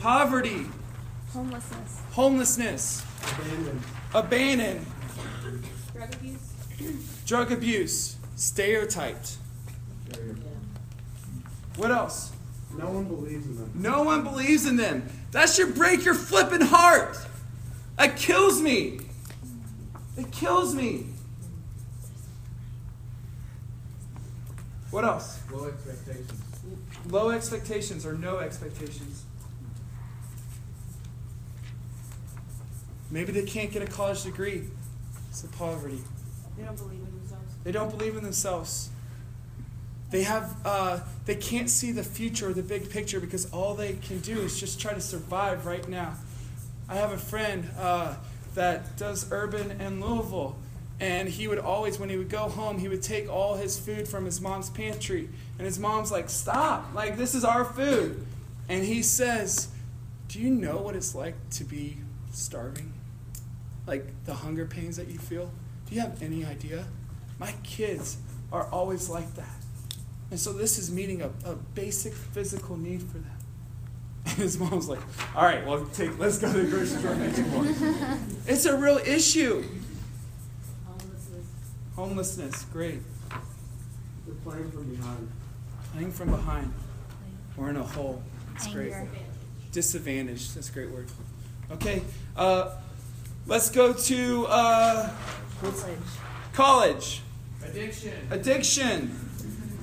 Poverty. Homelessness. Homelessness. Abandoned. Drug abuse. Drug abuse. Stereotyped. What else? No one believes in them. No one believes in them. That should break your flippin' heart. That kills me. It kills me. What else? Low expectations. Low expectations or no expectations. Maybe they can't get a college degree. It's the poverty. They don't believe in themselves. They don't believe in themselves. They have uh, they can't see the future or the big picture because all they can do is just try to survive right now. I have a friend uh, that does urban in Louisville, and he would always, when he would go home, he would take all his food from his mom's pantry, and his mom's like, "Stop! Like this is our food," and he says, "Do you know what it's like to be starving? Like the hunger pains that you feel? Do you have any idea? My kids are always like that." And so this is meeting a, a basic physical need for them. And his mom's like, all right, well, take, let's go to the grocery store and make some more. It's a real issue. Homelessness. Homelessness, great. They're playing from behind. Playing from behind. We're in a hole. It's great. Anger. Disadvantage. That's a great word. Okay, uh, let's go to uh, what's- college. Addiction. Addiction.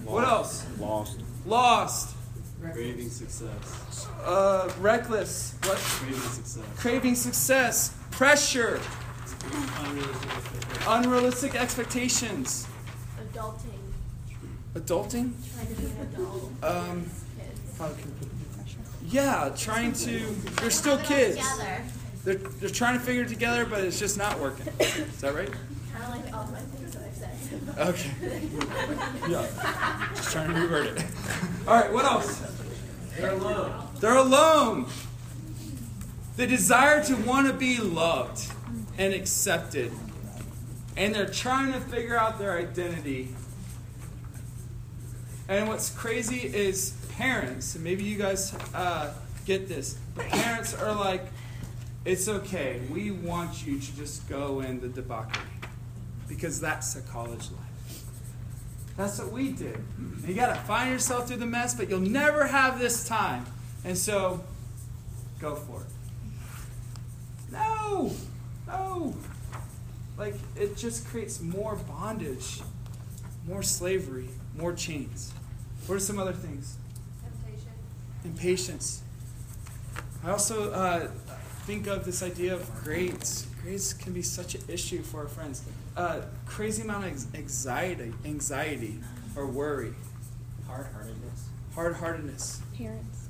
What else? Lost. Lost. Craving success. Uh, reckless. What? Craving success. Craving success. Pressure. Unrealistic expectations. Unrealistic expectations. Adulting. Adulting? Trying to be an adult. Um, Kids. yeah, trying to. They're still kids. Together. They're, they're trying to figure it together, but it's just not working. Is that right? Kind of like all my things that I've said. Okay. Yeah. Just trying to revert it. All right, what else? They're alone. They're alone. The desire to want to be loved and accepted. And they're trying to figure out their identity. And what's crazy is parents, and maybe you guys uh, get this, but parents are like, it's okay. We want you to just go in the debauchery because that's a college life. That's what we did. You got to find yourself through the mess, but you'll never have this time. And so, go for it. No, no. Like, it just creates more bondage, more slavery, more chains. What are some other things? Temptation. Impatience. I also uh, think of this idea of grades. Grades can be such an issue for our friends. Uh, crazy amount of anxiety, anxiety or worry, Hard-heartedness. hard-heartedness, Parents.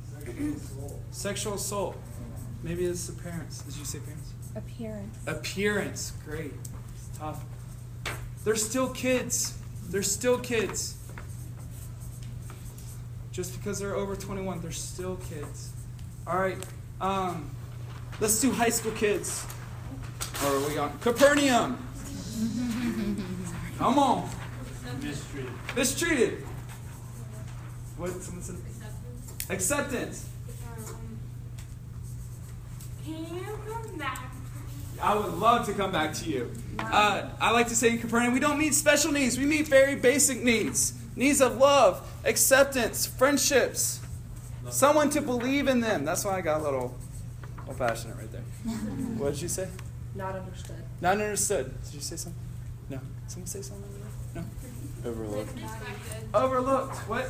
sexual assault. Maybe it's the parents. Did you say parents? Appearance. Appearance, great. It's tough. They're still kids. They're still kids. Just because they're over 21, they're still kids. All right. Um, let's do high school kids. Or are we on Capernaum? Come on. Mistreated. Mistreated. What? Someone said? Acceptance. Acceptance. Can you come back. I would love to come back to you. Uh, I like to say in Capernaum, we don't meet special needs. We meet very basic needs needs of love, acceptance, friendships, someone to believe in them. That's why I got a little old fashioned right there. what did you say? Not understood. Not understood. Did you say something? No. Someone say something? No. Overlooked. Disrespected. Overlooked. What?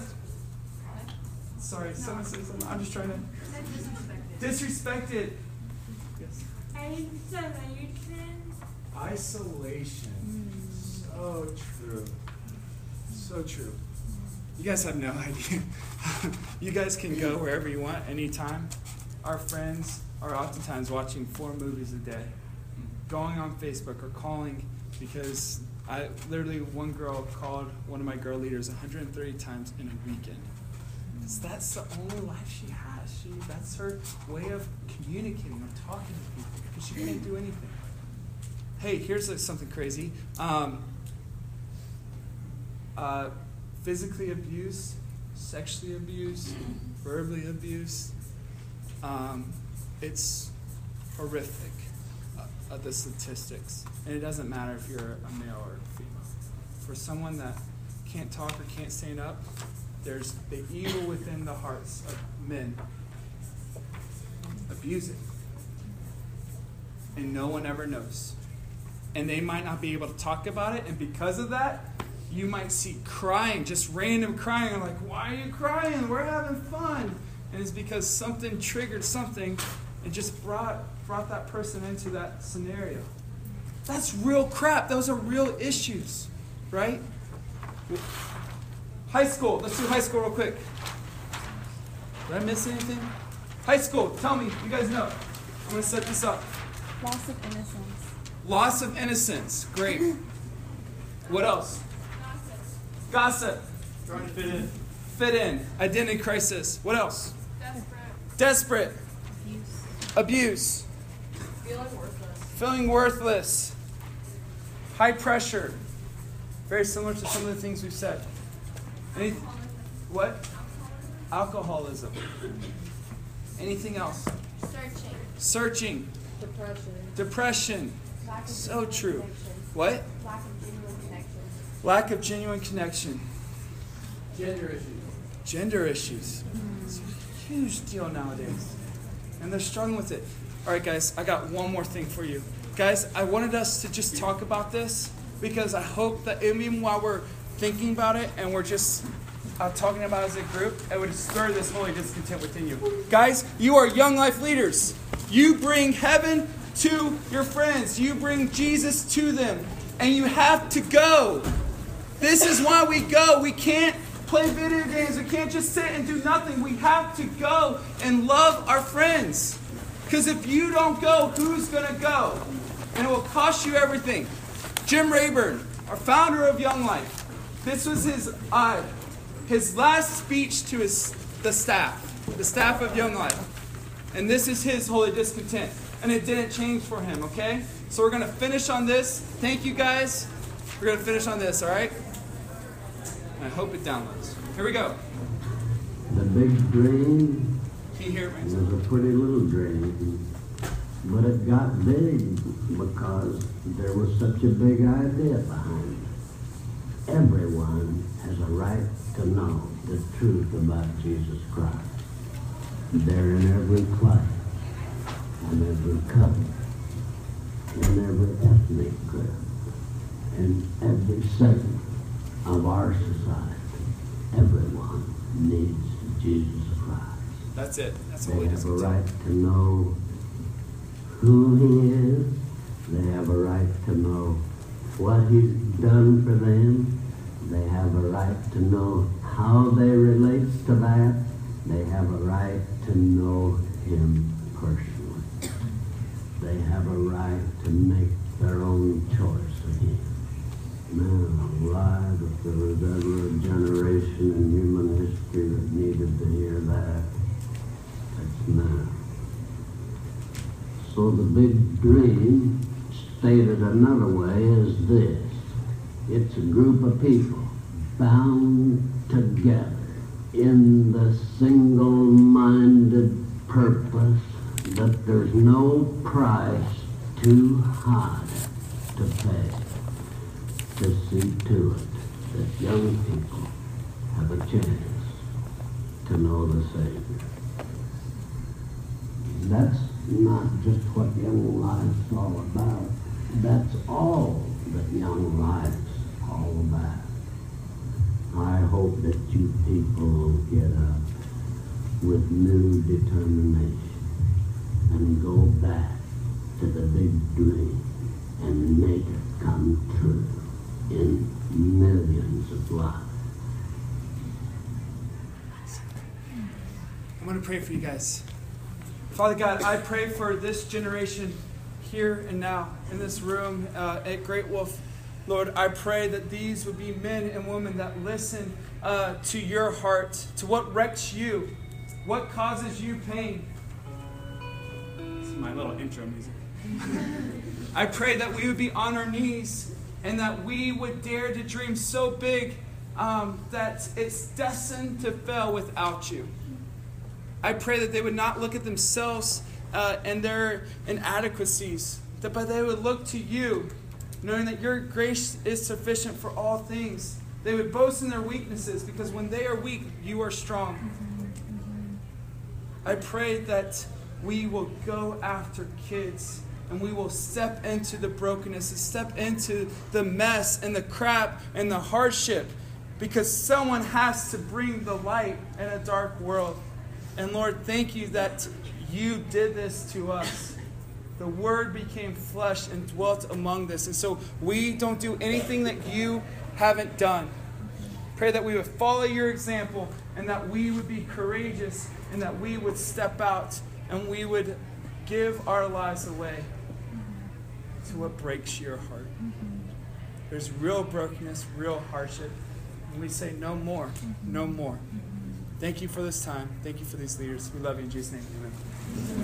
Sorry, someone say something. I'm just trying to. Disrespected. Yes. Isolation. Isolation. So true. So true. You guys have no idea. you guys can go wherever you want, anytime. Our friends are oftentimes watching four movies a day, going on Facebook or calling because I literally one girl called one of my girl leaders 130 times in a weekend. that's the only life she has. She that's her way of communicating or talking to people because she can't do anything hey, here's something crazy. Um, uh, physically abused, sexually abused, verbally abused. Um, it's horrific, uh, uh, the statistics. And it doesn't matter if you're a male or a female. For someone that can't talk or can't stand up, there's the evil within the hearts of men abusing. And no one ever knows and they might not be able to talk about it. And because of that, you might see crying, just random crying. I'm like, why are you crying? We're having fun. And it's because something triggered something and just brought, brought that person into that scenario. That's real crap. Those are real issues, right? High school. Let's do high school real quick. Did I miss anything? High school. Tell me. You guys know. I'm going to set this up. Loss of innocence. Loss of innocence. Great. What else? Gossip. Trying to fit in. Fit in. Identity crisis. What else? Desperate. Desperate. Abuse. Abuse. Feeling worthless. Feeling worthless. High pressure. Very similar to some of the things we've said. Any, what? Alcoholism. Anything else? Searching. Searching. Depression. Depression. Lack of So true. connection. What? Lack of genuine connection. Lack of genuine connection. Gender issues. Gender issues. It's a huge deal nowadays. And they're struggling with it. All right, guys, I got one more thing for you. Guys, I wanted us to just talk about this because I hope that even while we're thinking about it and we're just uh, talking about it as a group, it would stir this holy discontent within you. Guys, you are young life leaders. You bring heaven to your friends, you bring Jesus to them, and you have to go. This is why we go. We can't play video games. We can't just sit and do nothing. We have to go and love our friends. Because if you don't go, who's going to go? And it will cost you everything. Jim Rayburn, our founder of Young Life, this was his uh, his last speech to his the staff, the staff of Young Life. And this is his holy discontent. And it didn't change for him, okay? So we're going to finish on this. Thank you guys. We're going to finish on this, all right? I hope it downloads. Here we go. The big dream Can you hear me? was a pretty little dream, but it got big because there was such a big idea behind it. Everyone has a right to know the truth about Jesus Christ. They're in every class, in every color, in every ethnic group, in every segment of our society. Everyone needs Jesus Christ. That's it. That's They holy have a right to know who He is. They have a right to know what He's done for them. They have a right to know how they relate to that. They have a right to know Him personally. They have a right to make their own choice of Him. Man alive, if there was ever a generation in human history that needed to hear that, it's now. So the big dream, stated another way, is this. It's a group of people bound together in the single-minded purpose that there's no price too high to pay to see to it that young people have a chance to know the Savior. That's not just what Young Life's all about. That's all that Young Life's all about. I hope that you people get up with new determination and go back to the big dream and make it come true in millions of lives. I'm going to pray for you guys. Father God, I pray for this generation here and now in this room uh, at Great Wolf. Lord, I pray that these would be men and women that listen uh, to your heart, to what wrecks you, what causes you pain. This is my little intro music. I pray that we would be on our knees and that we would dare to dream so big um, that it's destined to fail without you. I pray that they would not look at themselves uh, and their inadequacies, but they would look to you, knowing that your grace is sufficient for all things. They would boast in their weaknesses because when they are weak, you are strong. I pray that we will go after kids and we will step into the brokenness and step into the mess and the crap and the hardship because someone has to bring the light in a dark world. And Lord, thank you that you did this to us. The Word became flesh and dwelt among us. And so we don't do anything that you haven't done. Pray that we would follow your example and that we would be courageous and that we would step out and we would give our lives away to what breaks your heart. There's real brokenness, real hardship. And we say, no more, no more. Thank you for this time. Thank you for these leaders. We love you in Jesus' name. Amen.